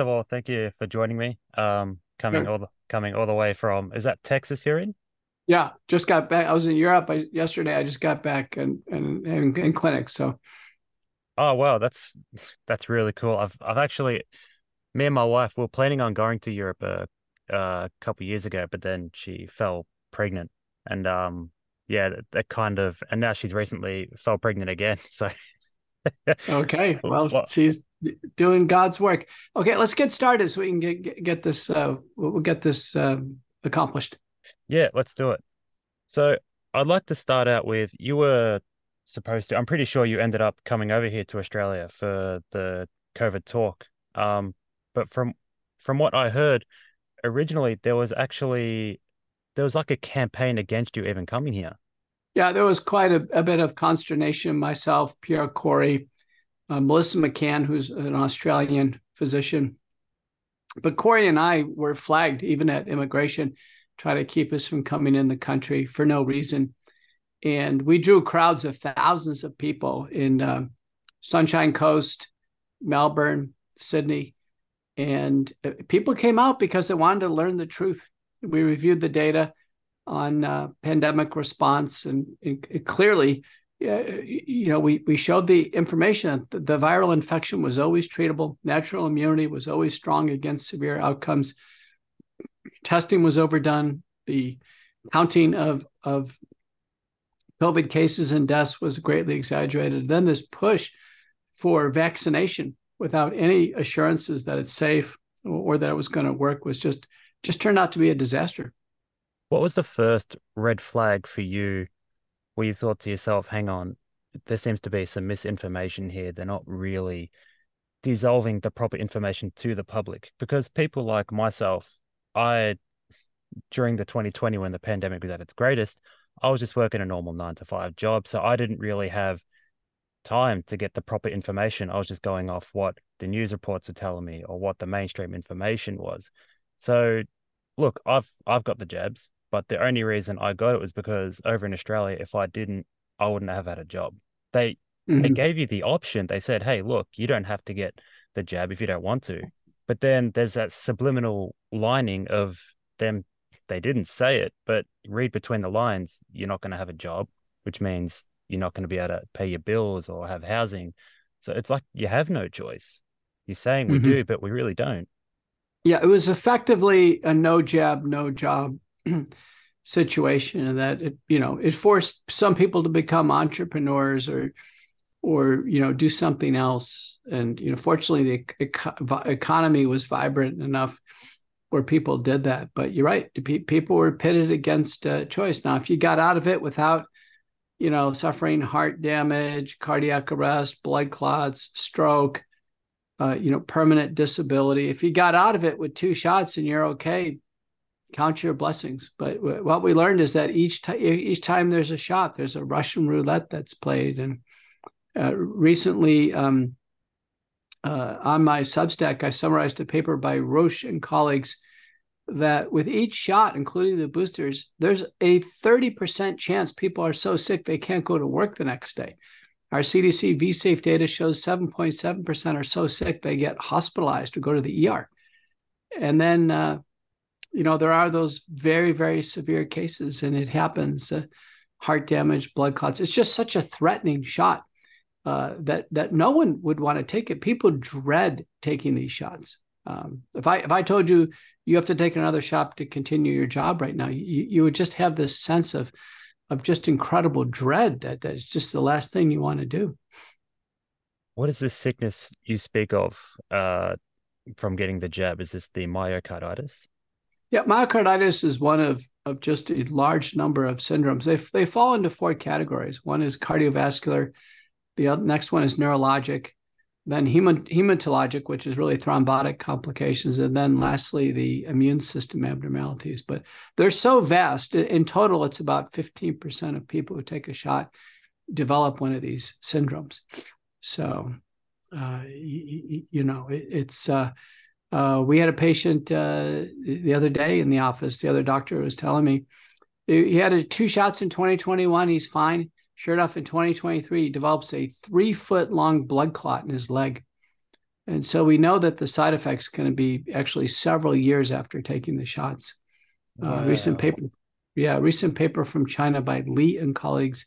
of all, thank you for joining me. Um, coming Sure. all the coming all the way from is that Texas you're in? Yeah, just got back. I was in Europe I, yesterday. I just got back and and in, in clinic. So Oh wow, that's that's really cool. I've I've actually me and my wife were planning on going to Europe a, a couple years ago, but then she fell pregnant, and um yeah, that, that kind of and now she's recently fell pregnant again. So okay, well, well, she's doing God's work. Okay, let's get started so we can get get, this. Uh, we'll we'll get this um, accomplished. yeah, let's do it. So I'd like to start out with you were supposed to, I'm pretty sure you ended up coming over here to Australia for the COVID talk. Um, but from from what I heard, originally there was actually there was like a campaign against you even coming here. Yeah, there was quite a, a bit of consternation. Myself, Pierre Kory, uh, Melissa McCann, who's an Australian physician, but Kory and I were flagged even at immigration, try to keep us from coming in the country for no reason. And we drew crowds of thousands of people in uh, Sunshine Coast, Melbourne, Sydney. And uh, people came out because they wanted to learn the truth. We reviewed the data on uh, pandemic response, and, and clearly, Uh, you know, we we showed the information that the viral infection was always treatable, natural immunity was always strong against severe outcomes. Testing was overdone. The counting of of COVID cases and deaths was greatly exaggerated. Then this push for vaccination without any assurances that it's safe or, or that it was going to work was just just turned out to be a disaster. What was the first red flag for you where you thought to yourself, hang on, there seems to be some misinformation here. They're not really dissolving the proper information to the public because people like myself, I during the 2020 when the pandemic was at its greatest, I was just working a normal nine to five job. So I didn't really have time to get the proper information. I was just going off what the news reports were telling me or what the mainstream information was. So look, I've I've got the jabs, but the only reason I got it was because over in Australia, if I didn't, I wouldn't have had a job. They they Mhm. gave you the option. They said, "Hey, look, you don't have to get the jab if you don't want to." But then there's that subliminal lining of them. They didn't say it, but read between the lines. You're not going to have a job, which means you're not going to be able to pay your bills or have housing. So it's like you have no choice. You're saying we Mhm. do, but we really don't. Yeah, it was effectively a no jab, no job situation, and that it, you know, it forced some people to become entrepreneurs or, or you know, do something else. And you know, fortunately, the eco- economy was vibrant enough where people did that. But you're right, people were pitted against uh, choice. Now, if you got out of it without, you know, suffering heart damage, cardiac arrest, blood clots, stroke uh, you know, permanent disability. If you got out of it with two shots and you're okay, count your blessings. But what we learned is that each time each time there's a shot, there's a Russian roulette that's played. And uh, recently, um, uh, on my Substack, I summarized a paper by Roche and colleagues that with each shot, including the boosters, there's a 30% chance people are so sick they can't go to work the next day. Our CDC VSafe data shows 7.7% are so sick they get hospitalized or go to the ER. And then, uh, you know, there are those very, very severe cases, and it happens uh, heart damage, blood clots. It's just such a threatening shot uh, that that no one would want to take it. People dread taking these shots. Um, if I if I told you you have to take another shot to continue your job right now, you, you would just have this sense of of just incredible dread that that's just the last thing you want to do. What is this sickness you speak of uh, from getting the jab? Is this the myocarditis? Yeah, myocarditis is one of of just a large number of syndromes. They they fall into four categories. One is cardiovascular, the next one is neurologic, then hemat- hematologic, which is really thrombotic complications, and then lastly the immune system abnormalities. But they're so vast. In total, it's about 15% of people who take a shot develop one of these syndromes. So, uh, you, you know, it, it's uh, uh, we had a patient uh, the other day in the office. The other doctor was telling me he had a, two shots in 2021. He's fine. Sure enough, in 2023, he develops a three foot long blood clot in his leg. And so we know that the side effects can be actually several years after taking the shots. Wow. Uh, recent paper, yeah, recent paper from China by Li and colleagues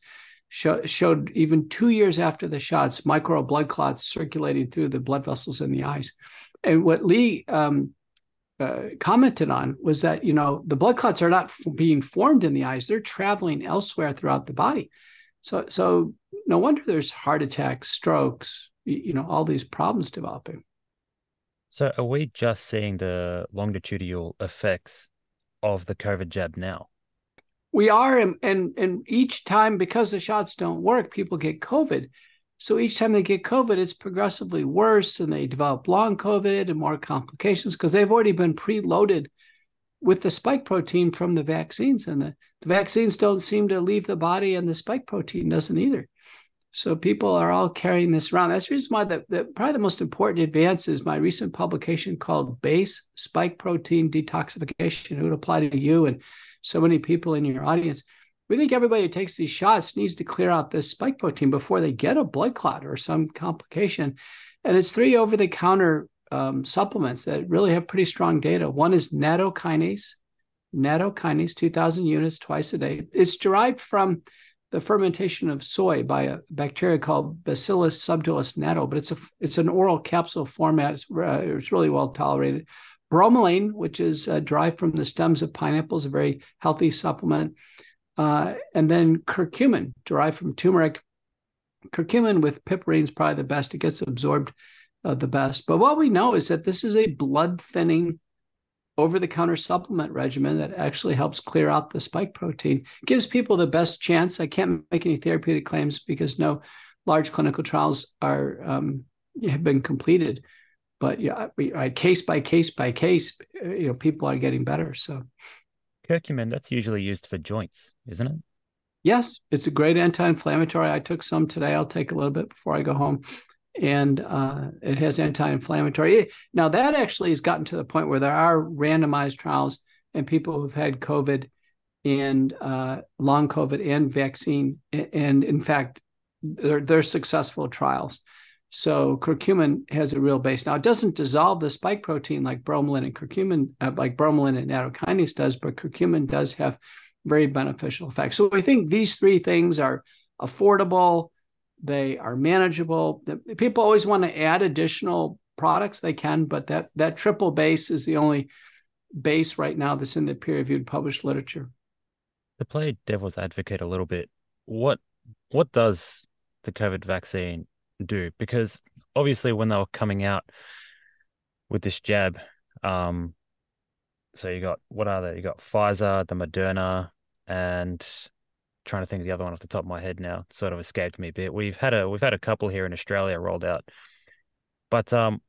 show, showed even two years after the shots, micro blood clots circulating through the blood vessels in the eyes. And what Lee um, uh, commented on was that you know the blood clots are not f- being formed in the eyes; they're traveling elsewhere throughout the body. So, so no wonder there's heart attacks, strokes, you know, all these problems developing. So, are we just seeing the longitudinal effects of the COVID jab now? We are, and and, and each time because the shots don't work, people get COVID. So each time they get COVID, it's progressively worse, and they develop long COVID and more complications because they've already been preloaded with the spike protein from the vaccines, and the, the vaccines don't seem to leave the body, and the spike protein doesn't either. So people are all carrying this around. That's the reason why the, the, probably the most important advance is my recent publication called Base Spike Protein Detoxification. It would apply to you and so many people in your audience. We think everybody who takes these shots needs to clear out this spike protein before they get a blood clot or some complication. And it's three over the counter um, supplements that really have pretty strong data. One is nattokinase, nattokinase, 2,000 units twice a day. It's derived from the fermentation of soy by a bacteria called Bacillus subtilis natto, but it's a it's an oral capsule format. It's, uh, it's really well tolerated. Bromelain, which is uh, derived from the stems of pineapples, a very healthy supplement. Uh, and then curcumin, derived from turmeric. Curcumin with piperine is probably the best. It gets absorbed uh, the best. But what we know is that this is a blood thinning over the counter supplement regimen that actually helps clear out the spike protein, gives people the best chance. I can't make any therapeutic claims because no large clinical trials are um, have been completed. But yeah, I, case by case by case, you know, people are getting better. So, curcumin that's usually used for joints, isn't it? Yes, it's a great anti-inflammatory. I took some today. I'll take a little bit before I go home and uh, it has anti-inflammatory. Now that actually has gotten to the point where there are randomized trials and people who've had COVID and uh, long COVID and vaccine, and in fact, they're, they're successful trials. So curcumin has a real base. Now it doesn't dissolve the spike protein like bromelain and curcumin, uh, like bromelain and nattokinase does, but curcumin does have very beneficial effects. So I think these three things are affordable they are manageable. People always want to add additional products. They can, but that that triple base is the only base right now that's in the peer-reviewed published literature. To play devil's advocate a little bit, what what does the COVID vaccine do? Because obviously, when they were coming out with this jab, um, so you got what are they? You got Pfizer, the Moderna, and trying to think of the other one off the top of my head now. It sort of escaped me a bit. We've had a we've had a couple here in Australia rolled out, but um,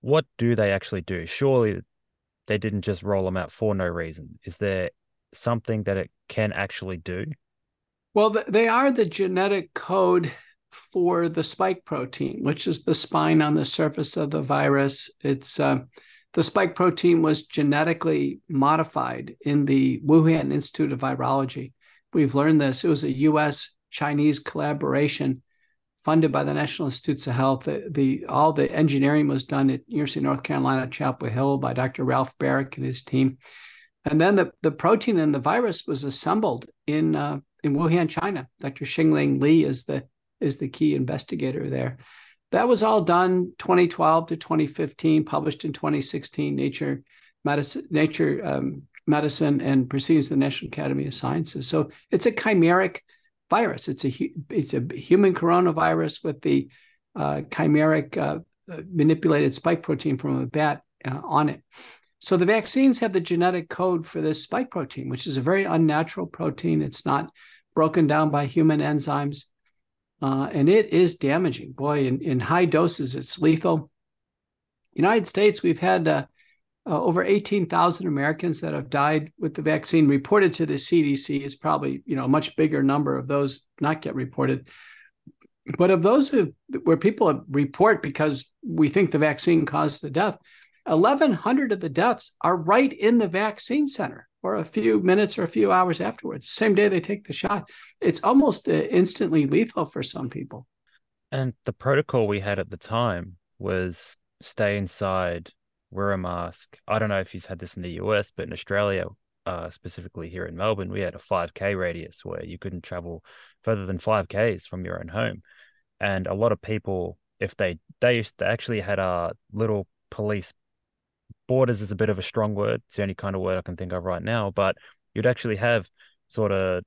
what do they actually do? Surely they didn't just roll them out for no reason. Is there something that it can actually do? Well, they are the genetic code for the spike protein, which is the spine on the surface of the virus. It's uh, the spike protein was genetically modified in the Wuhan Institute of Virology we've learned this. It was a U.S. Chinese collaboration funded by the National Institutes of Health. The, the, all the engineering was done at University of North Carolina Chapel Hill by Dr. Ralph Baric and his team. And then the, the protein in the virus was assembled in uh, in Wuhan, China. Dr. Xingling Li is the is the key investigator there. That was all done 2012 to 2015, published in 2016, Nature Medicine, Nature um, medicine and proceedings of the National Academy of Sciences. So it's a chimeric virus. It's a it's a human coronavirus with the uh, chimeric uh, manipulated spike protein from a bat uh, on it. So the vaccines have the genetic code for this spike protein, which is a very unnatural protein. It's not broken down by human enzymes, uh, and it is damaging. Boy, in, in high doses, it's lethal. United States, we've had uh, uh, over 18,000 Americans that have died with the vaccine reported to the CDC is probably you know a much bigger number of those not get reported. But of those who, where people report because we think the vaccine caused the death, 1,100 of the deaths are right in the vaccine center or a few minutes or a few hours afterwards, same day they take the shot. It's almost uh, instantly lethal for some people. And the protocol we had at the time was stay inside, wear a mask. I don't know if he's had this in the US, but in Australia, uh, specifically here in Melbourne, we had a 5K radius where you couldn't travel further than 5Ks from your own home. And a lot of people, if they they used to actually had a little police borders is a bit of a strong word. It's the only kind of word I can think of right now, but you'd actually have sort of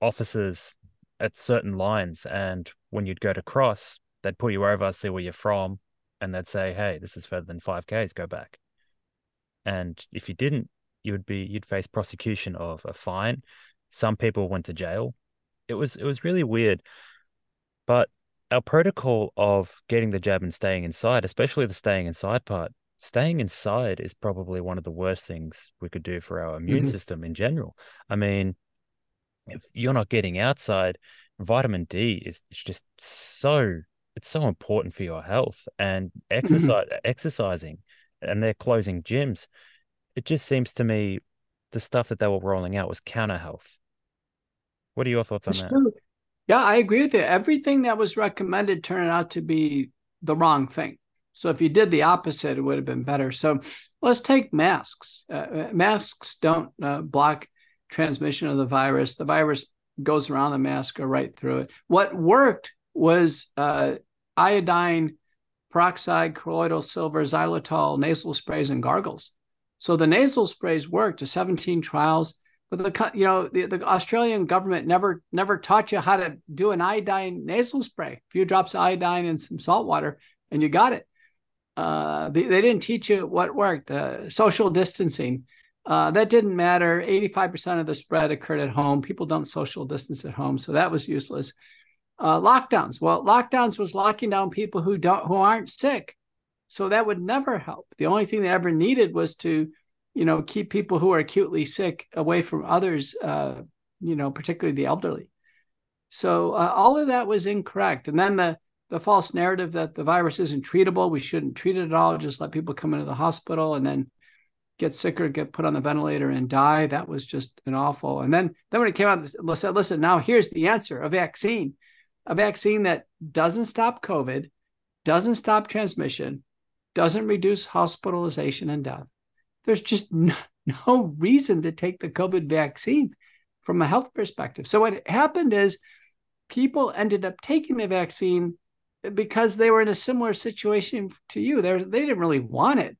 officers at certain lines. And when you'd go to cross, they'd pull you over, see where you're from, and they'd say, Hey, this is further than 5Ks, go back. And if you didn't, you would be you'd face prosecution of a fine. Some people went to jail. It was it was really weird. But our protocol of getting the jab and staying inside, especially the staying inside part, staying inside is probably one of the worst things we could do for our immune mm-hmm. system in general. I mean, if you're not getting outside, vitamin D is it's just so it's so important for your health and mm-hmm. exercise mm-hmm. exercising and they're closing gyms. It just seems to me the stuff that they were rolling out was counter health. What are your thoughts on it's that? True. Yeah, I agree with you. Everything that was recommended turned out to be the wrong thing. So if you did the opposite, it would have been better. So let's take masks. Uh, uh, masks don't uh, block transmission of the virus. The virus goes around the mask or right through it. What worked was uh, iodine, peroxide, colloidal silver, xylitol, nasal sprays, and gargles. So the nasal sprays worked. The 17 trials, but the you know the, the Australian government never never taught you how to do an iodine nasal spray. A few drops of iodine in some salt water, and you got it. Uh, they, they, didn't teach you what worked. Uh, social distancing, uh, that didn't matter. 85% of the spread occurred at home. People don't social distance at home, so that was useless. Uh, lockdowns. Well, lockdowns was locking down people who don't who aren't sick, so that would never help. The only thing they ever needed was to, you know, keep people who are acutely sick away from others. Uh, you know, particularly the elderly. So uh, all of that was incorrect. And then the the false narrative that the virus isn't treatable. We shouldn't treat it at all. Just let people come into the hospital and then get sicker, get put on the ventilator and die. That was just an awful. And then, then when it came out, they said, listen, now here's the answer: a vaccine, a vaccine that doesn't stop COVID, doesn't stop transmission, doesn't reduce hospitalization and death. There's just no, no reason to take the COVID vaccine from a health perspective. So what happened is people ended up taking the vaccine because they were in a similar situation to you. They they didn't really want it.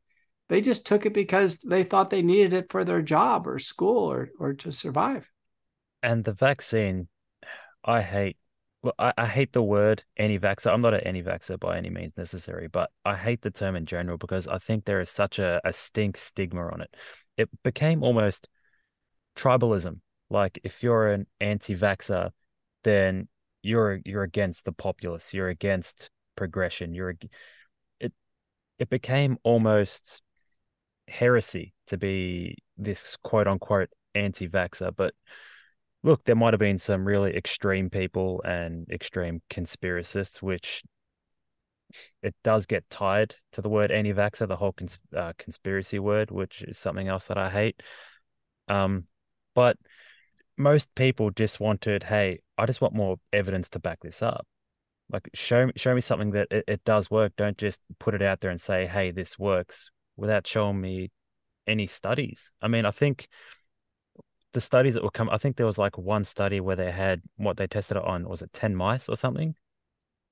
They just took it because they thought they needed it for their job or school or or to survive. And the vaccine, I hate. Look, I, I hate the word anti-vaxxer. I'm not an anti-vaxxer by any means necessary, but I hate the term in general because I think there is such a, a stink stigma on it. It became almost tribalism. Like if you're an anti-vaxxer, then you're you're against the populace you're against progression you're it it became almost heresy to be this quote unquote anti-vaxxer but look there might have been some really extreme people and extreme conspiracists which it does get tied to the word anti-vaxxer the whole cons- uh, conspiracy word which is something else that i hate. Um but most people just wanted, hey, I just want more evidence to back this up. Like show me show me something that it, it does work. Don't just put it out there and say, hey, this works without showing me any studies. I mean, I think the studies that will come, I think there was like one study where they had what they tested it on, was it 10 mice or something?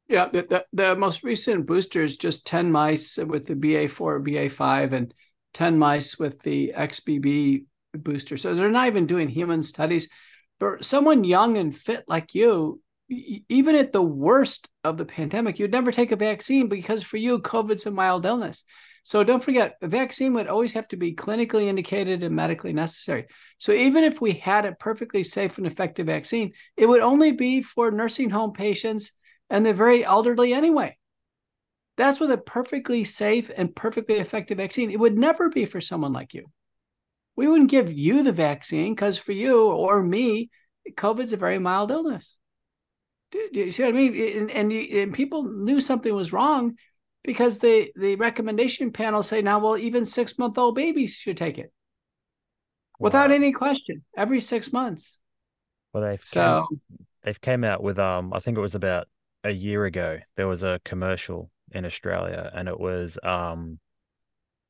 Yeah, the, the, the most recent booster is just 10 mice with the BA4, BA5, and 10 mice with the XBB booster. So they're not even doing human studies. But someone young and fit like you, even at the worst of the pandemic, you'd never take a vaccine because for you, COVID's a mild illness. So don't forget, a vaccine would always have to be clinically indicated and medically necessary. So even if we had a perfectly safe and effective vaccine, it would only be for nursing home patients and the very elderly anyway. That's with a perfectly safe and perfectly effective vaccine. It would never be for someone like you we wouldn't give you the vaccine because for you or me, COVID's a very mild illness. Do, do you see what I mean? And, and, you, and, people knew something was wrong because the, the recommendation panel say now, well, even six month old babies should take it wow. without any question every six months. Well, they've so came, they've came out with um, I think it was about a year ago. There was a commercial in Australia, and it was um,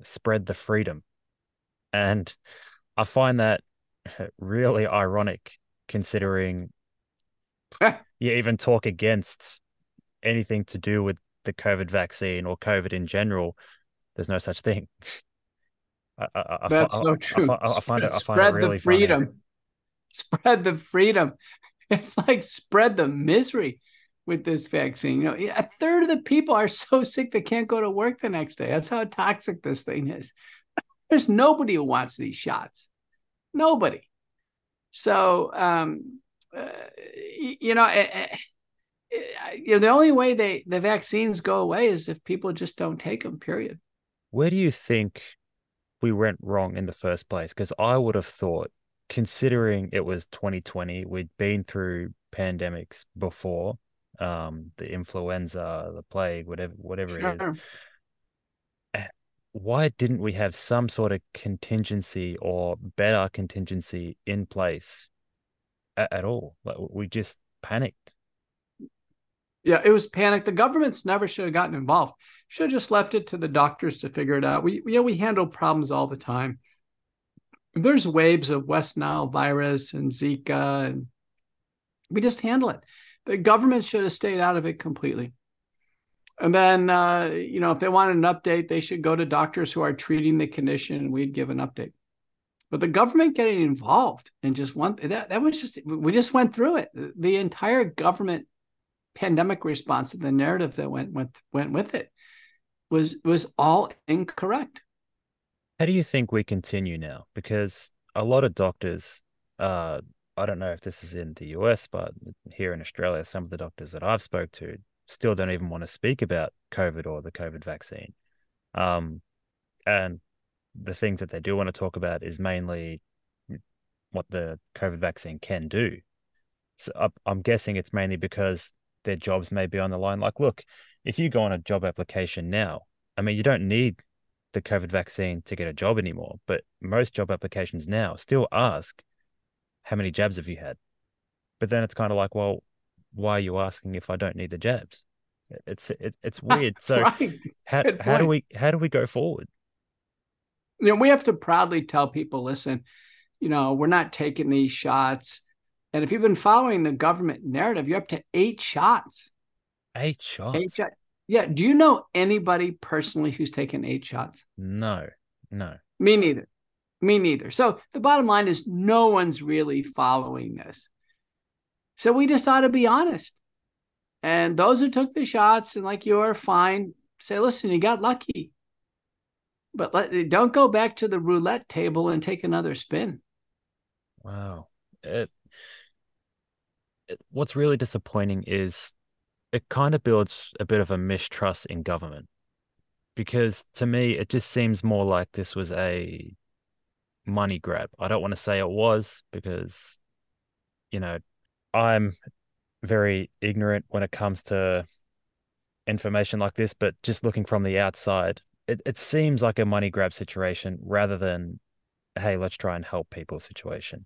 spread the freedom, and I find that really ironic considering you even talk against anything to do with the COVID vaccine or COVID in general. There's no such thing. I, I, That's I, so true. I, find it. I find it really the freedom. Funny. Spread the freedom. It's like spread the misery with this vaccine. You know, a third of the people are so sick they can't go to work the next day. That's how toxic this thing is. There's nobody who wants these shots. Nobody. So, um, uh, you know, uh, you know, the only way they the vaccines go away is if people just don't take them. Period. Where do you think we went wrong in the first place? Because I would have thought, considering it was 2020, we'd been through pandemics before, um, the influenza, the plague, whatever, whatever sure. it is. Why didn't we have some sort of contingency or better contingency in place at, at all? Like we just panicked. Yeah, it was panic. The governments never should have gotten involved. Should have just left it to the doctors to figure it out. We, know, we handle problems all the time. There's waves of West Nile virus and Zika, and we just handle it. The government should have stayed out of it completely. And then, uh, you know, if they wanted an update, they should go to doctors who are treating the condition, and we'd give an update. But the government getting involved and just one that that was just we just went through it. The entire government pandemic response and the narrative that went went went with it was was all incorrect. How do you think we continue now? Because a lot of doctors, uh, I don't know if this is in the US, but here in Australia, some of the doctors that I've spoke to still don't even want to speak about COVID or the COVID vaccine. Um, and the things that they do want to talk about is mainly what the COVID vaccine can do. So I'm guessing it's mainly because their jobs may be on the line. Like, look, if you go on a job application now, I mean, you don't need the COVID vaccine to get a job anymore, but most job applications now still ask, how many jabs have you had? But then it's kind of like, well, why are you asking if I don't need the jabs? It's it, it's weird. So right. how how do we how do we go forward? You know, we have to proudly tell people, listen, you know, we're not taking these shots. And if you've been following the government narrative, you're up to eight shots. Eight shots. Eight shots. Yeah. Do you know anybody personally who's taken eight shots? No, no. Me neither. Me neither. So the bottom line is no one's really following this. So we just ought to be honest. And those who took the shots and like you are fine, say, listen, you got lucky. But let, don't go back to the roulette table and take another spin. Wow. It what's really disappointing is it kind of builds a bit of a mistrust in government because to me it just seems more like this was a money grab. I don't want to say it was because you know I'm very ignorant when it comes to information like this, but just looking from the outside, it, it seems like a money grab situation rather than hey, let's try and help people situation.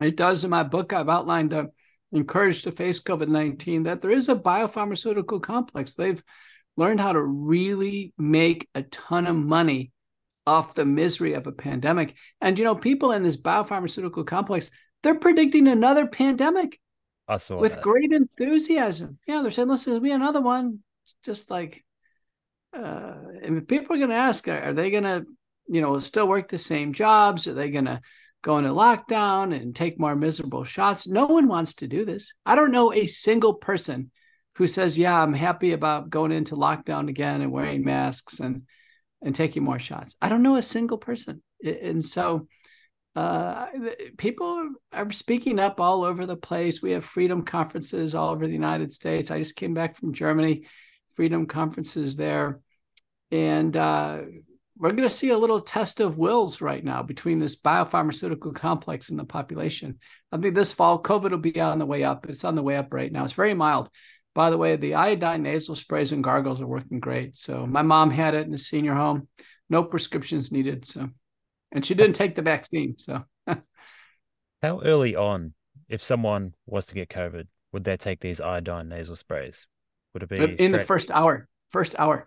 It does in my book. I've outlined a encouraged to face COVID 19, that there is a biopharmaceutical complex. They've learned how to really make a ton of money off the misery of a pandemic. And, you know, people in this biopharmaceutical complex, they're predicting another pandemic I saw with that. great enthusiasm. Yeah, they're saying, listen, there'll be another one. Just like, uh, and people are going to ask, are they going to, you know, still work the same jobs? Are they going to go into lockdown and take more miserable shots. No one wants to do this. I don't know a single person who says, "Yeah, I'm happy about going into lockdown again and wearing masks and and taking more shots." I don't know a single person, and so uh, people are speaking up all over the place. We have freedom conferences all over the United States. I just came back from Germany, freedom conferences there, and uh, we're going to see a little test of wills right now between this biopharmaceutical complex and the population. I think this fall, COVID will be on the way up. It's on the way up right now. It's very mild. By the way, the iodine nasal sprays and gargles are working great. So my mom had it in a senior home, no prescriptions needed. So, and she didn't take the vaccine. So, how early on, if someone was to get COVID, would they take these iodine nasal sprays? Would it be in straight... the first hour? first hour.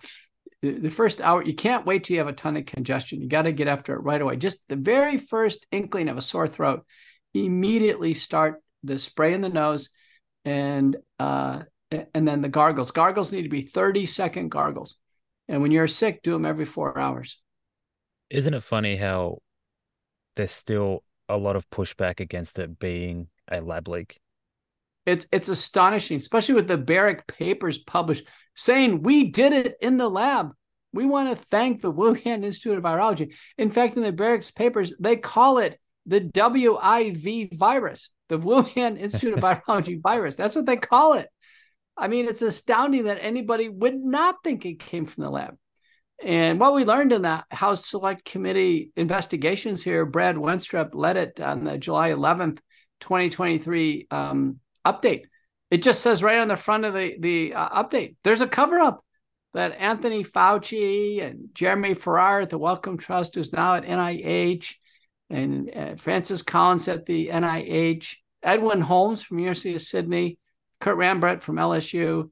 The first hour, you can't wait till you have a ton of congestion. You got to get after it right away. Just the very first inkling of a sore throat, immediately start the spray in the nose and uh, and then the gargles. Gargles need to be 30 second gargles. And when you're sick, do them every four hours. Isn't it funny how there's still a lot of pushback against it being a lab leak? It's it's astonishing, especially with the Baric papers published saying we did it in the lab. We want to thank the Wuhan Institute of Virology. In fact, in the Baric's papers, they call it the WIV virus, the Wuhan Institute of Virology virus. That's what they call it. I mean, it's astounding that anybody would not think it came from the lab. And what we learned in the House Select Committee investigations here, Brad Wenstrup led it on the July 11th, 2023 um, update. It just says right on the front of the, the uh, update, there's a cover up that Anthony Fauci and Jeremy Farrar at the Wellcome Trust, who's now at NIH, and uh, Francis Collins at the NIH, Edwin Holmes from University of Sydney, Kurt Rambrot from LSU,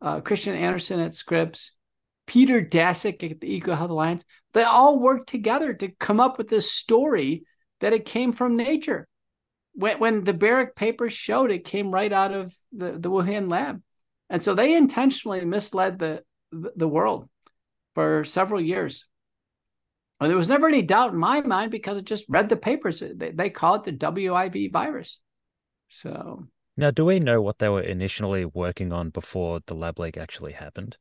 uh, Kristian Andersen at Scripps, Peter Daszak at the EcoHealth Alliance. They all worked together to come up with this story that it came from nature. When, when the Baric papers showed it came right out of the, the Wuhan lab. And so they intentionally misled the, the world for several years. And there was never any doubt in my mind because I just read the papers. They, they call it the WIV virus. So now, do we know what they were initially working on before the lab leak actually happened?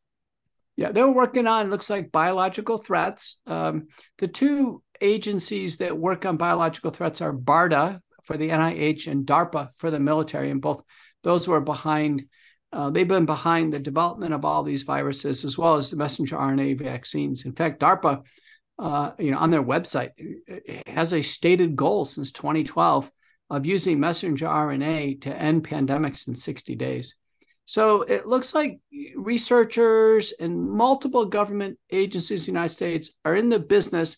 Yeah, they were working on looks like biological threats. Um, the two agencies that work on biological threats are BARDA for the NIH and DARPA for the military, and both those were behind. Uh, they've been behind the development of all these viruses as well as the messenger RNA vaccines. In fact, DARPA, uh, you know, on their website has a stated goal since 2012 of using messenger RNA to end pandemics in 60 days. So it looks like researchers and multiple government agencies in the United States are in the business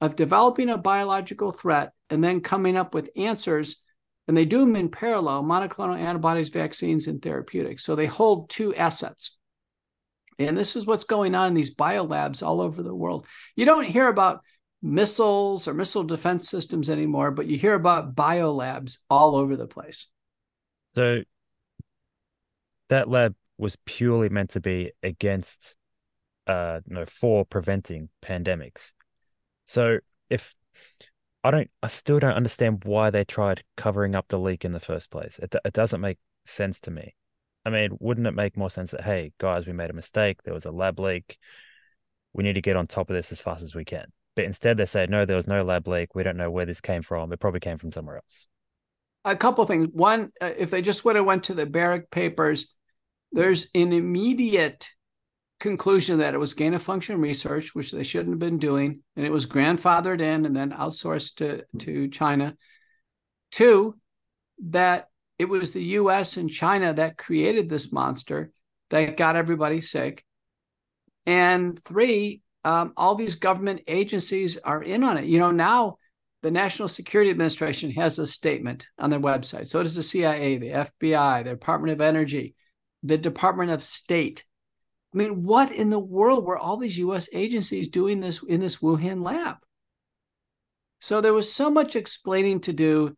of developing a biological threat and then coming up with answers. And they do them in parallel monoclonal antibodies, vaccines, and therapeutics. So they hold two assets. And this is what's going on in these biolabs all over the world. You don't hear about missiles or missile defense systems anymore, but you hear about biolabs all over the place. So that lab was purely meant to be against uh no for preventing pandemics. So if I don't I still don't understand why they tried covering up the leak in the first place. It it doesn't make sense to me. I mean, wouldn't it make more sense that hey, guys, we made a mistake, there was a lab leak. We need to get on top of this as fast as we can. But instead, they say, no, there was no lab leak. We don't know where this came from. It probably came from somewhere else. A couple things. One, uh, if they just would have went to the Baric papers, there's an immediate conclusion that it was gain of function research, which they shouldn't have been doing, and it was grandfathered in and then outsourced to, to China. Two, that it was the US and China that created this monster that got everybody sick. And three, um, all these government agencies are in on it. You know, now the National Security Administration has a statement on their website. So does the CIA, the FBI, the Department of Energy, the Department of State. I mean, what in the world were all these US agencies doing this in this Wuhan lab? So there was so much explaining to do.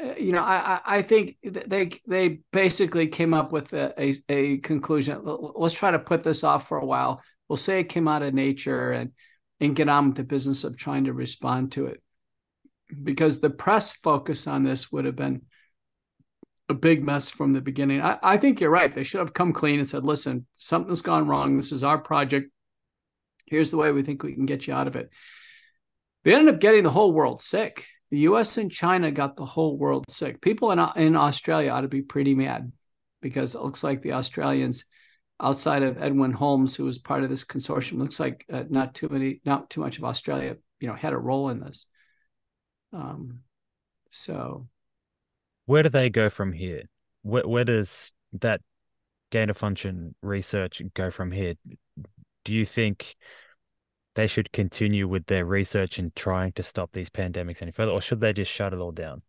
Uh, you know, I, I think they they basically came up with a, a, a conclusion. Let's try to put this off for a while we'll say it came out of nature and and get on with the business of trying to respond to it because the press focus on this would have been a big mess from the beginning. I, I, think you're right. They should have come clean and said, listen, something's gone wrong. This is our project. Here's the way we think we can get you out of it. They ended up getting the whole world sick. The US and China got the whole world sick. People in, in Australia ought to be pretty mad because it looks like the Australians outside of Edwin Holmes, who was part of this consortium, looks like uh, not too many, not too much of Australia, you know, had a role in this. Um, so, where do they go from here? Where, where does that gain of function research go from here? Do you think they should continue with their research and trying to stop these pandemics any further, or should they just shut it all down?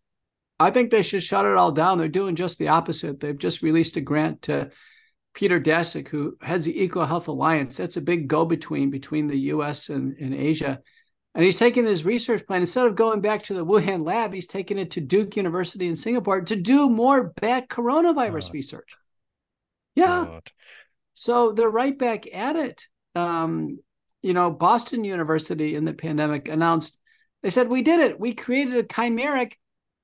I think they should shut it all down. They're doing just the opposite. They've just released a grant to Peter Daszak, who heads the EcoHealth Alliance. That's a big go-between between the U.S. and, and Asia. And he's taking his research plan instead of going back to the Wuhan lab, he's taking it to Duke University in Singapore to do more bat coronavirus oh. research. Yeah. God. So they're right back at it. Um, you know, Boston University in the pandemic announced, they said, we did it. We created a chimeric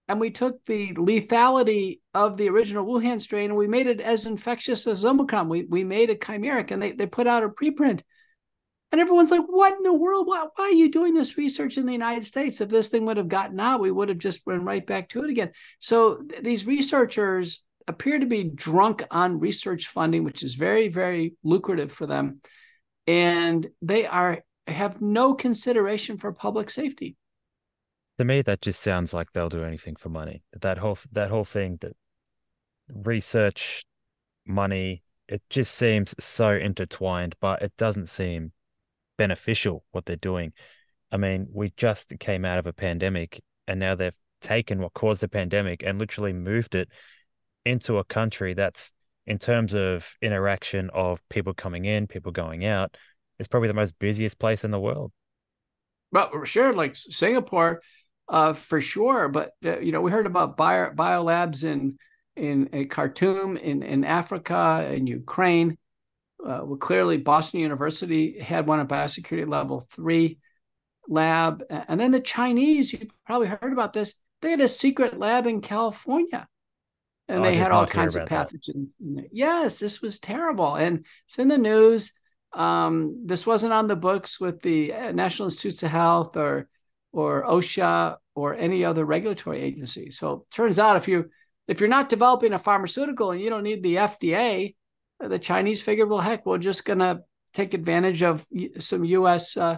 and we took the lethality of the original Wuhan strain and we made it as infectious as Omicron. We, we made a chimeric and they, they put out a preprint. And everyone's like, what in the world? Why, why are you doing this research in the United States? If this thing would have gotten out, we would have just went right back to it again. So th- these researchers appear to be drunk on research funding, which is very, very lucrative for them. And they are have no consideration for public safety. To me, that just sounds like they'll do anything for money. That whole that whole thing that research, money, it just seems so intertwined, but it doesn't seem beneficial what they're doing. I mean, we just came out of a pandemic and now they've taken what caused the pandemic and literally moved it into a country that's in terms of interaction of people coming in, people going out, it's probably the most busiest place in the world. Well, sure, like Singapore, uh, for sure. But uh, you know, we heard about bio biolabs in in, in Khartoum, in in Africa, in Ukraine. Uh, well, clearly, Boston University had one at biosecurity level three lab, and then the Chinese. You probably heard about this. They had a secret lab in California and oh, they had all kinds of pathogens. Yes, this was terrible, and it's in the news. Um, this wasn't on the books with the uh, National Institutes of Health or or OSHA or any other regulatory agency. So turns out if you if you're not developing a pharmaceutical and you don't need the FDA, the Chinese figured, well, heck, we're just gonna take advantage of some U.S. Uh,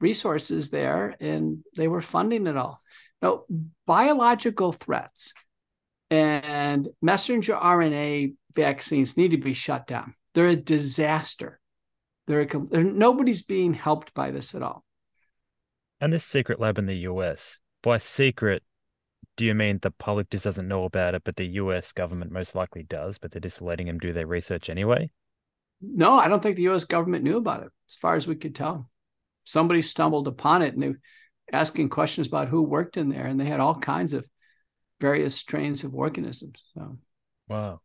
resources there, and they were funding it all. Now, biological threats and messenger RNA vaccines need to be shut down. They're a disaster. They're, a, they're nobody's being helped by this at all. And this secret lab in the US, by secret, do you mean the public just doesn't know about it, but the US government most likely does, but they're just letting them do their research anyway? No, I don't think the US government knew about it, as far as we could tell. Somebody stumbled upon it and they were asking questions about who worked in there, and they had all kinds of various strains of organisms. So, wow.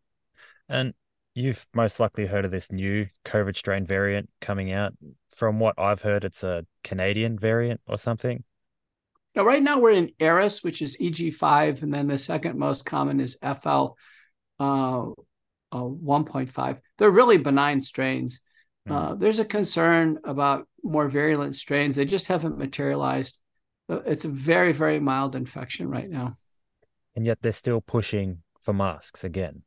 And you've most likely heard of this new COVID strain variant coming out. From what I've heard, it's a Canadian variant or something. Now, right now we're in Eris, which is EG5, and then the second most common is FL uh, uh, 1.5. They're really benign strains. Mm. Uh, there's a concern about more virulent strains. They just haven't materialized. It's a very, very mild infection right now and yet they're still pushing for masks again.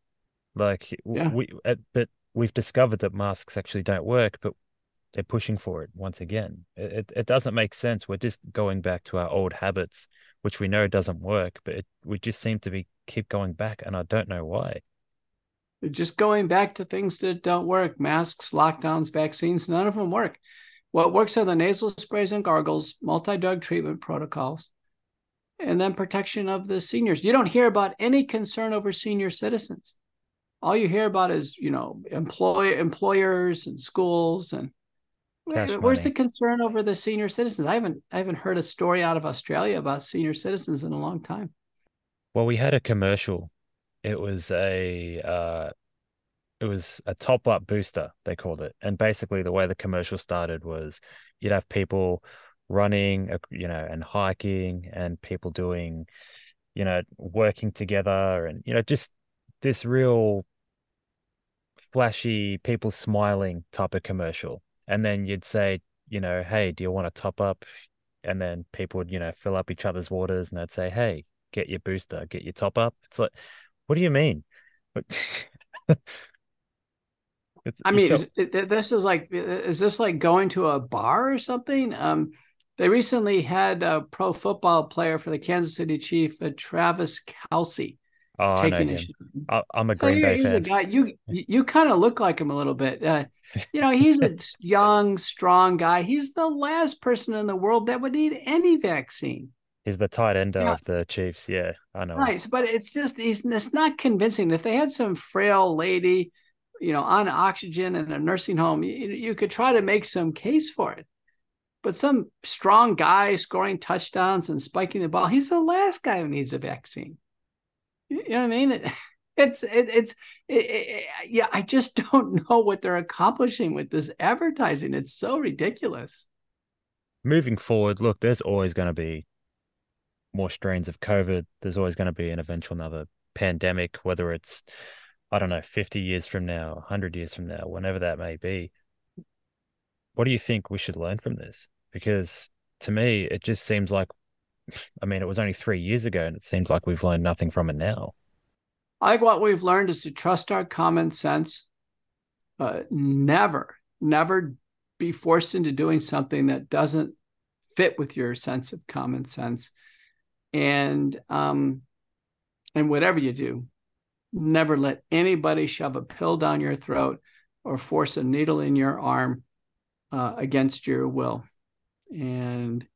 Like yeah. we, uh, but we've discovered that masks actually don't work, but they're pushing for it once again. It, it doesn't make sense. We're just going back to our old habits, which we know doesn't work, but it, we just seem to be keep going back, and I don't know why. Just going back to things that don't work: masks, lockdowns, vaccines. None of them work. What works are the nasal sprays and gargles, multi-drug treatment protocols, and then protection of the seniors. You don't hear about any concern over senior citizens. All you hear about is, you know, employ employers and schools and Where's money. the concern over the senior citizens? I haven't I haven't heard a story out of Australia about senior citizens in a long time. Well, we had a commercial. It was a uh, it was a top up booster they called it, and basically the way the commercial started was you'd have people running, uh, you know, and hiking and people doing, you know, working together and, you know, just this real flashy, people smiling type of commercial. And then you'd say, you know, hey, do you want to top up? And then people would, you know, fill up each other's waters and they'd say, hey, get your booster, get your top up. It's like, what do you mean? It's, I mean, is, this is like, is this like going to a bar or something? Um, they recently had a pro football player for the Kansas City Chief, uh, Travis Kelce. Oh, taking I know I'm a Green Bay fan. guy. You you kind of look like him a little bit. Uh, you know, he's a young, strong guy. He's the last person in the world that would need any vaccine. He's the tight end yeah. of the Chiefs. Yeah, I know. Right, but it's just he's it's not convincing. If they had some frail lady you know, on oxygen in a nursing home, you, you could try to make some case for it. But some strong guy scoring touchdowns and spiking the ball, he's the last guy who needs a vaccine. You know what I mean? It, it's it, it's yeah. I just don't know what they're accomplishing with this advertising. It's so ridiculous. Moving forward, look, there's always going to be more strains of COVID. There's always going to be an eventual another pandemic, whether it's I don't know, 50 years from now, 100 years from now, whenever that may be. What do you think we should learn from this? Because to me, it just seems like, I mean, it was only three years ago, and it seems like we've learned nothing from it now. I think what we've learned is to trust our common sense. Uh, never, never be forced into doing something that doesn't fit with your sense of common sense. And um, and whatever you do, never let anybody shove a pill down your throat or force a needle in your arm uh, against your will. And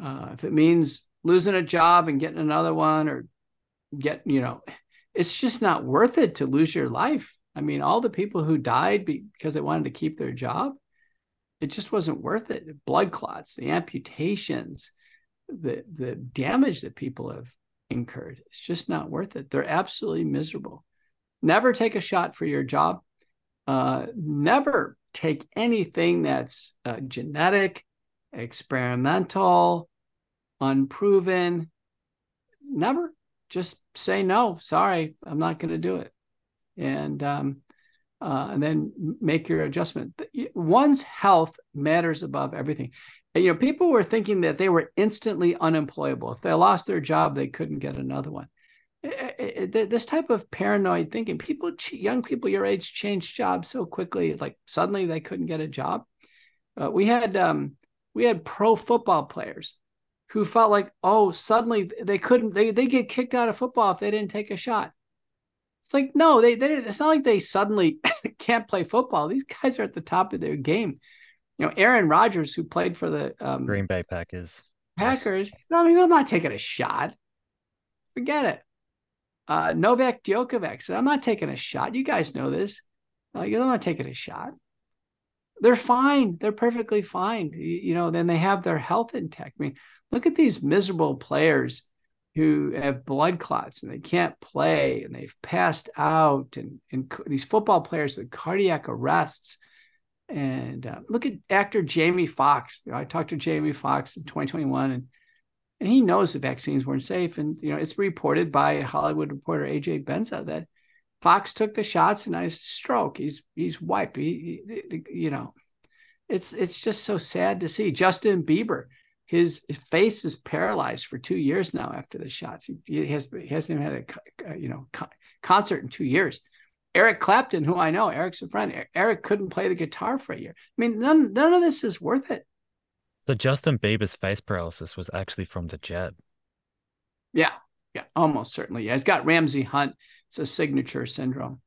uh, if it means losing a job and getting another one or get, you know, it's just not worth it to lose your life. I mean, all the people who died because they wanted to keep their job, it just wasn't worth it. Blood clots, the amputations, the the damage that people have incurred. It's just not worth it. They're absolutely miserable. Never take a shot for your job. Uh, never take anything that's uh, genetic, experimental, unproven. Never just say no. Sorry, I'm not going to do it, and um, uh, and then make your adjustment. One's health matters above everything. You know, people were thinking that they were instantly unemployable. If they lost their job, they couldn't get another one. This type of paranoid thinking, people, young people your age, change jobs so quickly. Like suddenly they couldn't get a job. Uh, we had um, we had pro football players who felt like, oh, suddenly they couldn't, they, they get kicked out of football if they didn't take a shot. It's like, no, they, they it's not like they suddenly can't play football. These guys are at the top of their game. You know, Aaron Rodgers, who played for the um, Green Bay Packers, Packers, no, I'm not taking a shot. Forget it. Uh, Novak Djokovic said, I'm not taking a shot. You guys know this. Like, I'm not taking a shot. They're fine. They're perfectly fine. You, you know, then they have their health intact. I mean, Look at these miserable players who have blood clots and they can't play and they've passed out, and, and these football players with cardiac arrests. And uh, look at actor Jamie Foxx. You know, I talked to Jamie Foxx in 2021, and and he knows the vaccines weren't safe. And you know, it's reported by Hollywood reporter AJ Benza that Foxx took the shots and I stroke. He's he's wiped. He, he, you know, it's it's just so sad to see. Justin Bieber his face is paralyzed for two years now after the shots. He, he has he hasn't even had a, a you know co- concert in two years. Eric Clapton, who I know, Eric's a friend. Eric couldn't play the guitar for a year. I mean, none none of this is worth it. So Justin Bieber's face paralysis was actually from the jab. Yeah, yeah, almost certainly. Yeah, it's got Ramsay Hunt. It's a signature syndrome.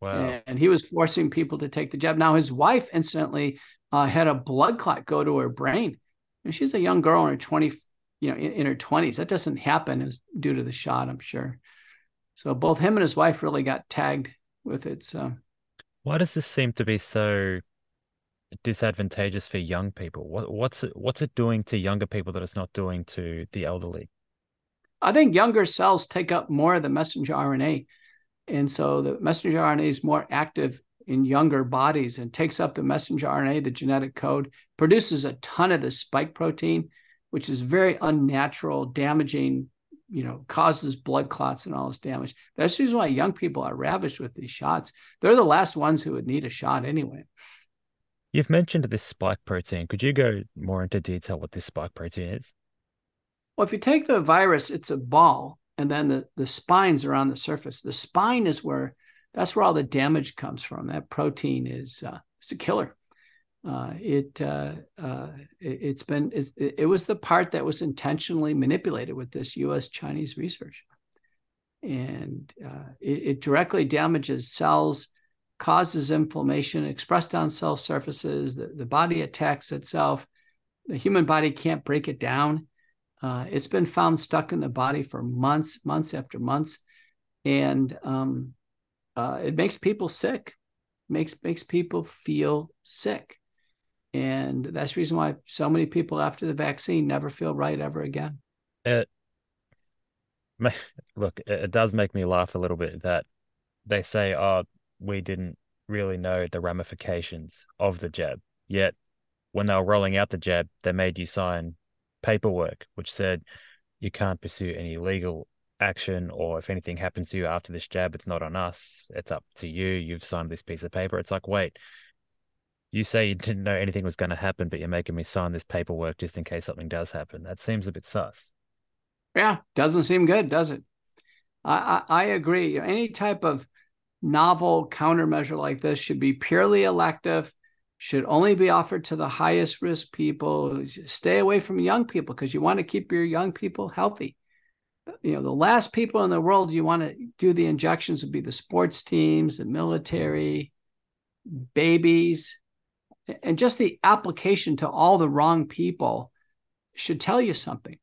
Wow. And he was forcing people to take the jab. Now his wife, incidentally, uh, had a blood clot go to her brain and she's a young girl in her 20 you know in, in her 20s that doesn't happen is due to the shot i'm sure. So both him and his wife really got tagged with it so. Why does this seem to be so disadvantageous for young people? What, what's it what's it doing to younger people that it's not doing to the elderly? I think younger cells take up more of the messenger rna and so the messenger rna is more active in younger bodies and takes up the messenger RNA, the genetic code, produces a ton of the spike protein, which is very unnatural, damaging, you know, causes blood clots and all this damage. That's the reason why young people are ravished with these shots. They're the last ones who would need a shot anyway. You've mentioned this spike protein. Could you go more into detail what this spike protein is? Well, if you take the virus, it's a ball, and then the, the spines are on the surface. The spine is where that's where all the damage comes from. That protein is uh, it's a killer. Uh, it, uh, uh, it has been it, it, was the part that was intentionally manipulated with this U.S. Chinese research, and uh, it, it, directly damages cells, causes inflammation expressed on cell surfaces. The, the body attacks itself. The human body can't break it down. Uh, it's been found stuck in the body for months, months after months, and um, uh, it makes people sick. makes makes people feel sick. And that's the reason why so many people after the vaccine never feel right ever again. It, look, it does make me laugh a little bit that they say, oh, we didn't really know the ramifications of the jab. Yet when they were rolling out the jab, they made you sign paperwork which said you can't pursue any legal action or if anything happens to you after this jab, it's not on us. It's up to you. You've signed this piece of paper. It's like, wait, you say you didn't know anything was going to happen, but you're making me sign this paperwork just in case something does happen. That seems a bit sus. Yeah, doesn't seem good, does it? I, I, I agree. Any type of novel countermeasure like this should be purely elective, should only be offered to the highest risk people. Stay away from young people because you want to keep your young people healthy. You know, the last people in the world you want to do the injections would be the sports teams, the military, babies, and just the application to all the wrong people should tell you something.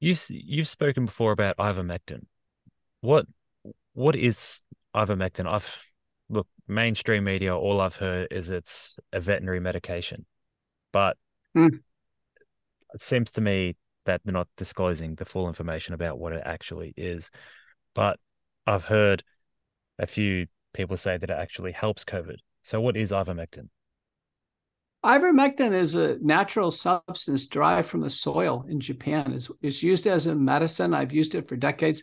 You you've spoken before about ivermectin. What what is ivermectin? I've look mainstream media. All I've heard is it's a veterinary medication, but mm. it seems to me that they're not disclosing the full information about what it actually is. But I've heard a few people say that it actually helps COVID. So, what is ivermectin? Ivermectin is a natural substance derived from the soil in Japan. It's, it's used as a medicine. I've used it for decades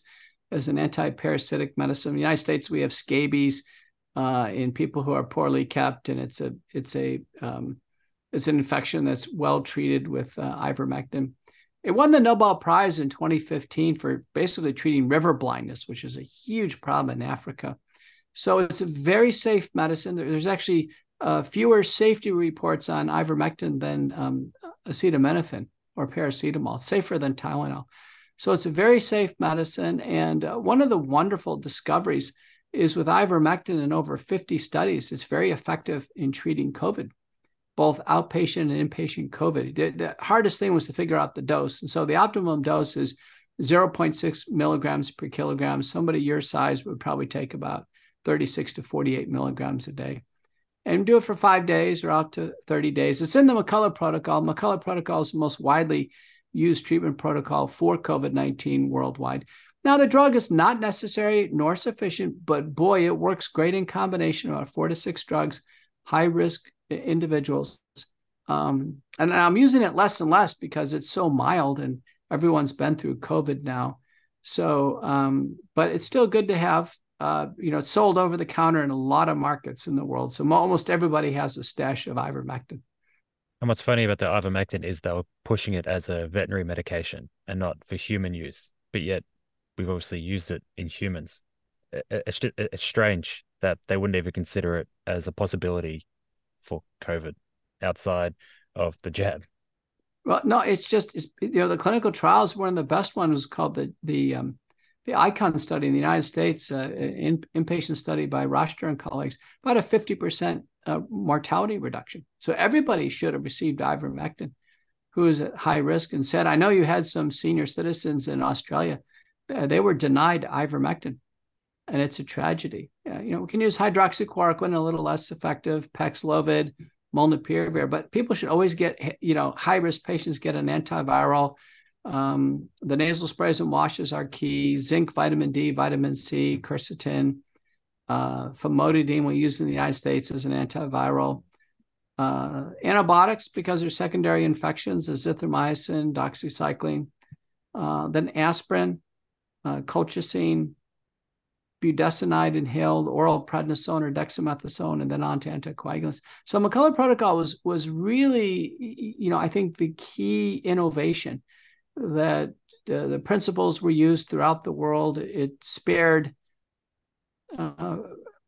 as an anti-parasitic medicine. In the United States, we have scabies uh, in people who are poorly kept, and it's a it's a um, it's an infection that's well treated with uh, ivermectin. It won the Nobel Prize in 2015 for basically treating river blindness, which is a huge problem in Africa. So it's a very safe medicine. There's actually uh, fewer safety reports on ivermectin than um, acetaminophen or paracetamol, safer than Tylenol. So it's a very safe medicine. And uh, one of the wonderful discoveries is with ivermectin in over 50 studies, it's very effective in treating COVID, both outpatient and inpatient COVID. The, the hardest thing was to figure out the dose. And so the optimum dose is 0.6 milligrams per kilogram. Somebody your size would probably take about 36 to 48 milligrams a day and do it for five days or out to 30 days. It's in the McCullough protocol. McCullough protocol is the most widely used treatment protocol for COVID 19 worldwide. Now, the drug is not necessary nor sufficient, but boy, it works great in combination about four to six drugs, high risk individuals. Um, and I'm using it less and less because it's so mild and everyone's been through COVID now. So, um, but it's still good to have uh, you know, sold over the counter in a lot of markets in the world. So almost everybody has a stash of ivermectin. And what's funny about the ivermectin is they were pushing it as a veterinary medication and not for human use, but yet we've obviously used it in humans. It's, it's strange that they wouldn't even consider it as a possibility for COVID outside of the jab. Well, no, it's just it's, you know the clinical trials. One of the best ones was called the the um, the ICON study in the United States, uh, in, inpatient study by Rajter and colleagues, about a 50% uh, mortality reduction. So everybody should have received ivermectin who is at high risk and said, I know you had some senior citizens in Australia. Uh, they were denied ivermectin, and it's a tragedy. Uh, you know, we can use hydroxychloroquine, a little less effective, Paxlovid, molnupiravir, but people should always get, you know, high risk patients get an antiviral um, the nasal sprays and washes are key. Zinc, vitamin D, vitamin C, quercetin, uh, famotidine we use in the United States as an antiviral. Uh, antibiotics because they're secondary infections, azithromycin, doxycycline. Uh, then aspirin, uh, colchicine, budesonide inhaled, oral prednisone or dexamethasone, and then on to anticoagulants. So McCullough protocol was was really, you know, I think the key innovation that the principles were used throughout the world. It spared, uh,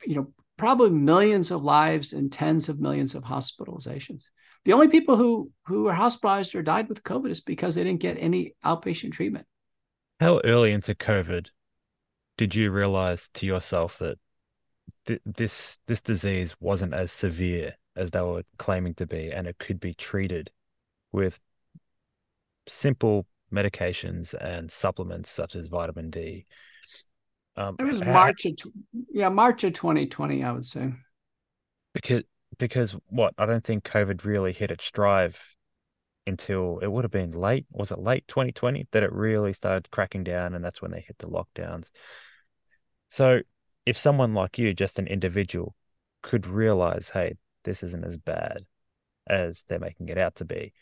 you know, probably millions of lives and tens of millions of hospitalizations. The only people who who were hospitalized or died with COVID is because they didn't get any outpatient treatment. How early into COVID did you realize to yourself that th- this this disease wasn't as severe as they were claiming to be, and it could be treated with simple medications and supplements such as vitamin D. Um, it was March of yeah March of 2020, I would say. because because what I don't think COVID really hit its stride until it would have been late. Was it late 2020 that it really started cracking down, and that's when they hit the lockdowns. So if someone like you, just an individual, could realize, hey, this isn't as bad as they're making it out to be,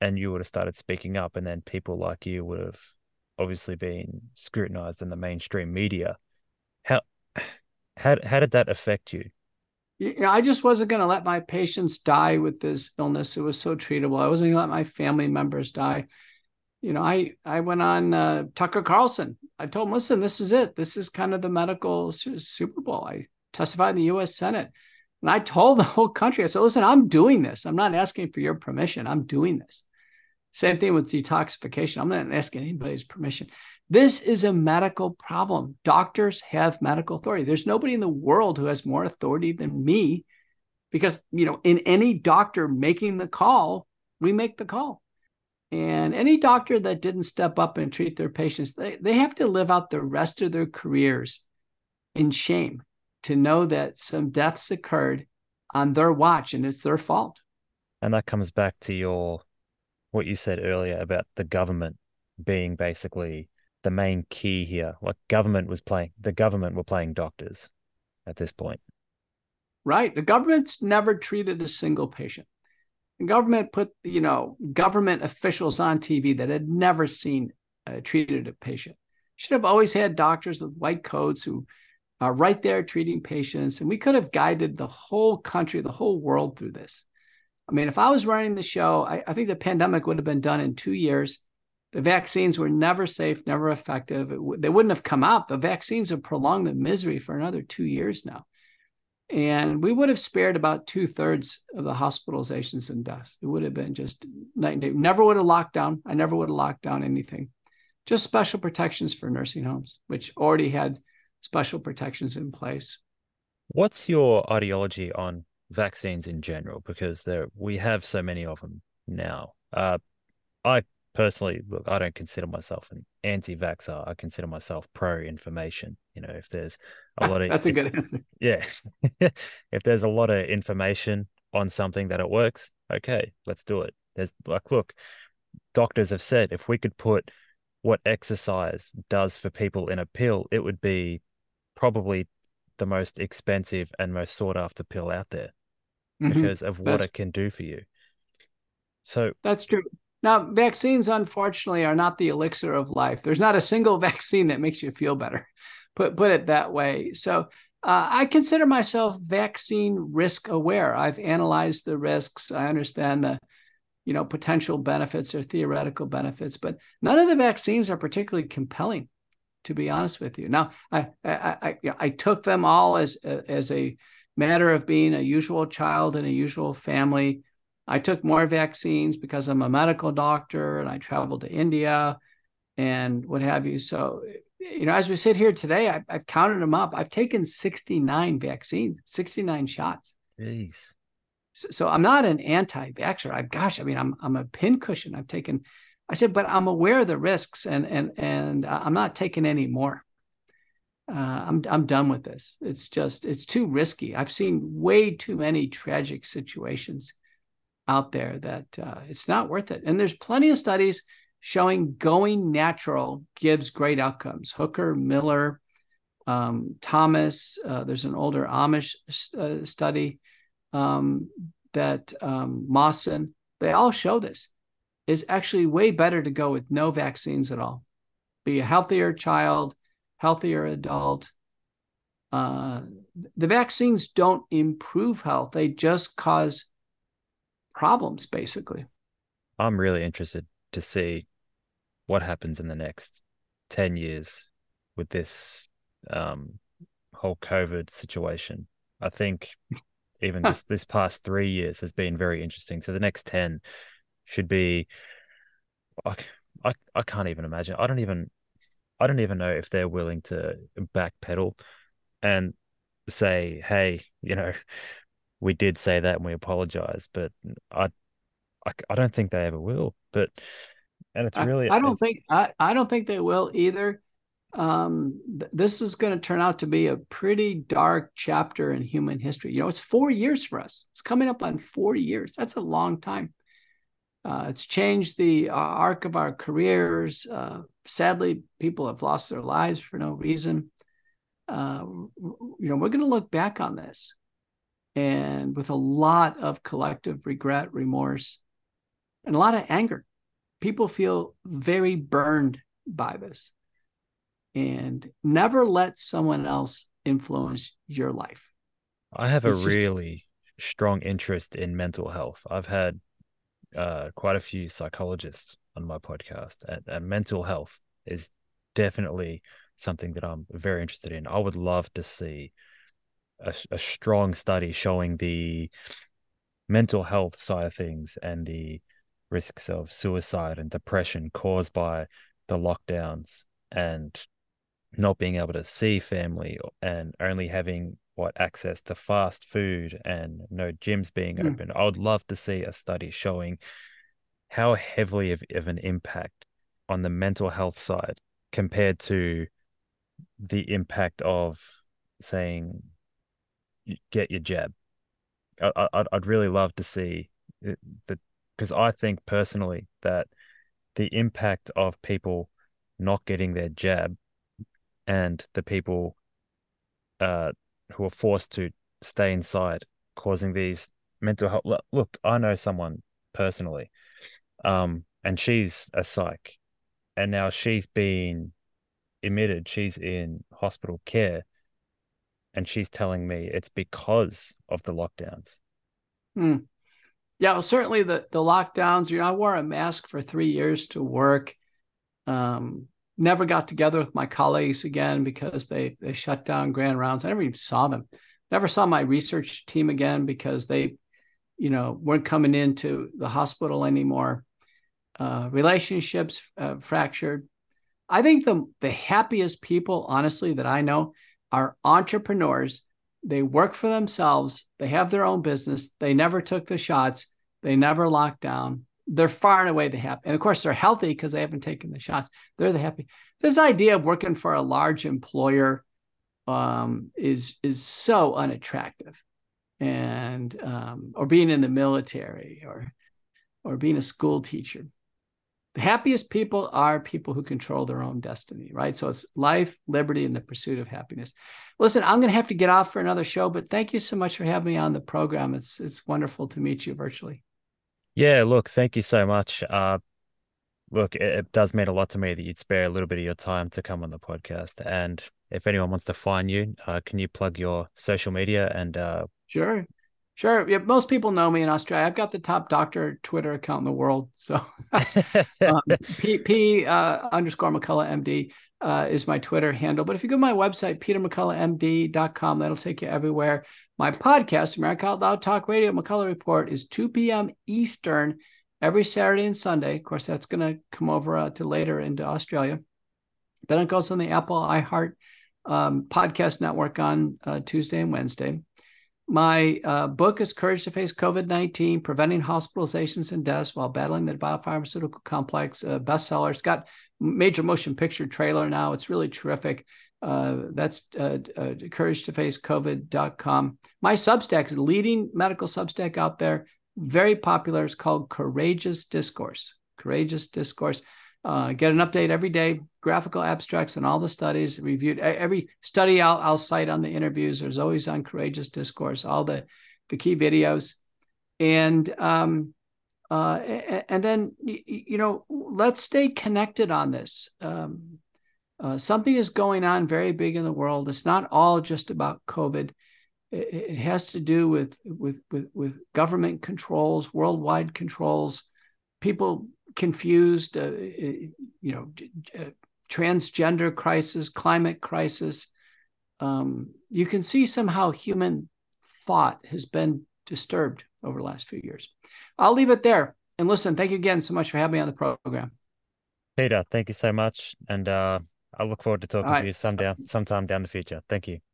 and you would have started speaking up, and then people like you would have obviously been scrutinized in the mainstream media. How how how did that affect you? Know, I just wasn't going to let my patients die with this illness. It was so treatable. I wasn't going to let my family members die. You know, I I went on uh, Tucker Carlson. I told him, listen, this is it. This is kind of the medical Super Bowl. I testified in the U.S. Senate, and I told the whole country. I said, listen, I'm doing this. I'm not asking for your permission. I'm doing this. Same thing with detoxification. I'm not asking anybody's permission. This is a medical problem. Doctors have medical authority. There's nobody in the world who has more authority than me because, you know, in any doctor making the call, we make the call. And any doctor that didn't step up and treat their patients, they, they have to live out the rest of their careers in shame to know that some deaths occurred on their watch and it's their fault. And that comes back to your what you said earlier about the government being basically the main key here. Like government was playing, the government were playing doctors at this point. Right. The government's never treated a single patient. The government put, you know, government officials on TV that had never seen uh, treated a patient. Should have always had doctors with white coats who are right there treating patients. And we could have guided the whole country, the whole world through this. I mean, if I was running the show, I, I, think the pandemic would have been done in two years. The vaccines were never safe, never effective. W- they wouldn't have come out. The vaccines have prolonged the misery for another two years now. And we would have spared about two thirds of the hospitalizations and deaths. It would have been just night and day. Never would have locked down. I never would have locked down anything. Just special protections for nursing homes, which already had special protections in place. What's your ideology on vaccines in general because there we have so many of them now. Uh, I personally look, I don't consider myself an anti-vaxxer. I consider myself pro-information. You know, if there's a lot of that's a good answer. Yeah, if there's a lot of information on something that it works, okay, let's do it. There's like, look, doctors have said if we could put what exercise does for people in a pill, it would be probably the most expensive and most sought after pill out there mm-hmm. because of what that's, it can do for you. So that's true. Now, vaccines, unfortunately, are not the elixir of life. There's not a single vaccine that makes you feel better. Put put it that way. So uh, I consider myself vaccine risk aware. I've analyzed the risks. I understand the you know potential benefits or theoretical benefits, but none of the vaccines are particularly compelling to be honest with you. Now, I I I, I took them all as as a matter of being a usual child in a usual family. I took more vaccines because I'm a medical doctor and I traveled to India and what have you. So, you know, as we sit here today, I've, I've counted them up. I've taken 69 vaccines, 69 shots. Jeez. So, so I'm not an anti-vaxxer. I, gosh, I mean, I'm I'm a pincushion. I've taken I said, but I'm aware of the risks and and and I'm not taking any more. Uh, I'm I'm done with this. It's just it's too risky. I've seen way too many tragic situations out there that uh, it's not worth it. And there's plenty of studies showing going natural gives great outcomes. Hooker, Miller, um, Thomas. Uh, there's an older Amish uh, study um, that um, Mawson. They all show this is actually way better to go with no vaccines at all. Be a healthier child, healthier adult. Uh, the vaccines don't improve health, they just cause problems, basically. I'm really interested to see what happens in the next 10 years with this um, whole COVID situation. I think even this, this past three years has been very interesting. So the next 10 should be I, I, I can't even imagine. I don't even I don't even know if they're willing to backpedal and say, hey, you know, we did say that and we apologize, but I I, I don't think they ever will. But and it's really I, I don't think I, I don't think they will either. um, th- this is going to turn out to be a pretty dark chapter in human history. You know, it's four years for us. It's coming up on 40 years. That's a long time. Uh, it's changed the uh, arc of our careers. Uh, sadly, people have lost their lives for no reason. Uh, you know, we're going to look back on this and with a lot of collective regret, remorse, and a lot of anger. People feel very burned by this and never let someone else influence your life. I have it's a just... really strong interest in mental health. I've had uh, quite a few psychologists on my podcast, and, and mental health is definitely something that I'm very interested in. I would love to see a, a strong study showing the mental health side of things and the risks of suicide and depression caused by the lockdowns and not being able to see family and only having what access to fast food and no gyms being mm. open. I would love to see a study showing how heavily of, of an impact on the mental health side compared to the impact of saying get your jab. I, I'd I'd really love to see that because I think personally that the impact of people not getting their jab and the people uh, who are forced to stay inside, causing these mental health. Look, I know someone personally, um, and she's a psych, and now she's been admitted. She's in hospital care, and she's telling me it's because of the lockdowns. Hmm. Yeah, well, certainly the the lockdowns. You know, I wore a mask for three years to work. Um, never got together with my colleagues again because they they shut down grand rounds. I never even saw them. Never saw my research team again because they, you know, weren't coming into the hospital anymore. Uh, relationships uh, fractured. I think the the happiest people, honestly, that I know are entrepreneurs. They work for themselves. They have their own business. They never took the shots. They never locked down they're far and away the happy. And of course, they're healthy because they haven't taken the shots. They're the happy. This idea of working for a large employer um, is is so unattractive, and um, or being in the military or or being a school teacher. The happiest people are people who control their own destiny, right? So it's life, liberty, and the pursuit of happiness. Listen, I'm going to have to get off for another show, but thank you so much for having me on the program. It's it's wonderful to meet you virtually. Yeah, look, thank you so much. Uh, look, it, it, does mean a lot to me that you'd spare a little bit of your time to come on the podcast. And if anyone wants to find you, uh, can you plug your social media and? Uh... Sure, sure. Yeah, most people know me in Australia. I've got the top doctor Twitter account in the world. So, um, P, P uh, underscore McCullough MD uh, is my Twitter handle. But if you go to my website, petermcculloughmd.com, that'll take you everywhere. My podcast, America Out Loud Talk Radio, McCullough Report, is 2 p.m. Eastern every Saturday and Sunday. Of course, that's going to come over uh, to later into Australia. Then it goes on the Apple iHeart um, podcast network on uh, Tuesday and Wednesday. My uh, book is Courage to Face COVID 19 Preventing Hospitalizations and Deaths While Battling the Biopharmaceutical Complex, uh, bestseller. It's got major motion picture trailer now. It's really terrific. Uh, that's uh, uh, courage to face covid.com my substack is leading medical substack out there very popular it's called courageous discourse courageous discourse uh, get an update every day graphical abstracts and all the studies reviewed every study I'll, I'll cite on the interviews there's always on courageous discourse all the the key videos and um, uh, and then you know let's stay connected on this um, uh, something is going on very big in the world. It's not all just about COVID. It, it has to do with, with with with government controls, worldwide controls, people confused. Uh, you know, uh, transgender crisis, climate crisis. Um, you can see somehow human thought has been disturbed over the last few years. I'll leave it there. And listen, thank you again so much for having me on the program. Peter, thank you so much. And uh, I look forward to talking right. to you some down, sometime down the future. Thank you.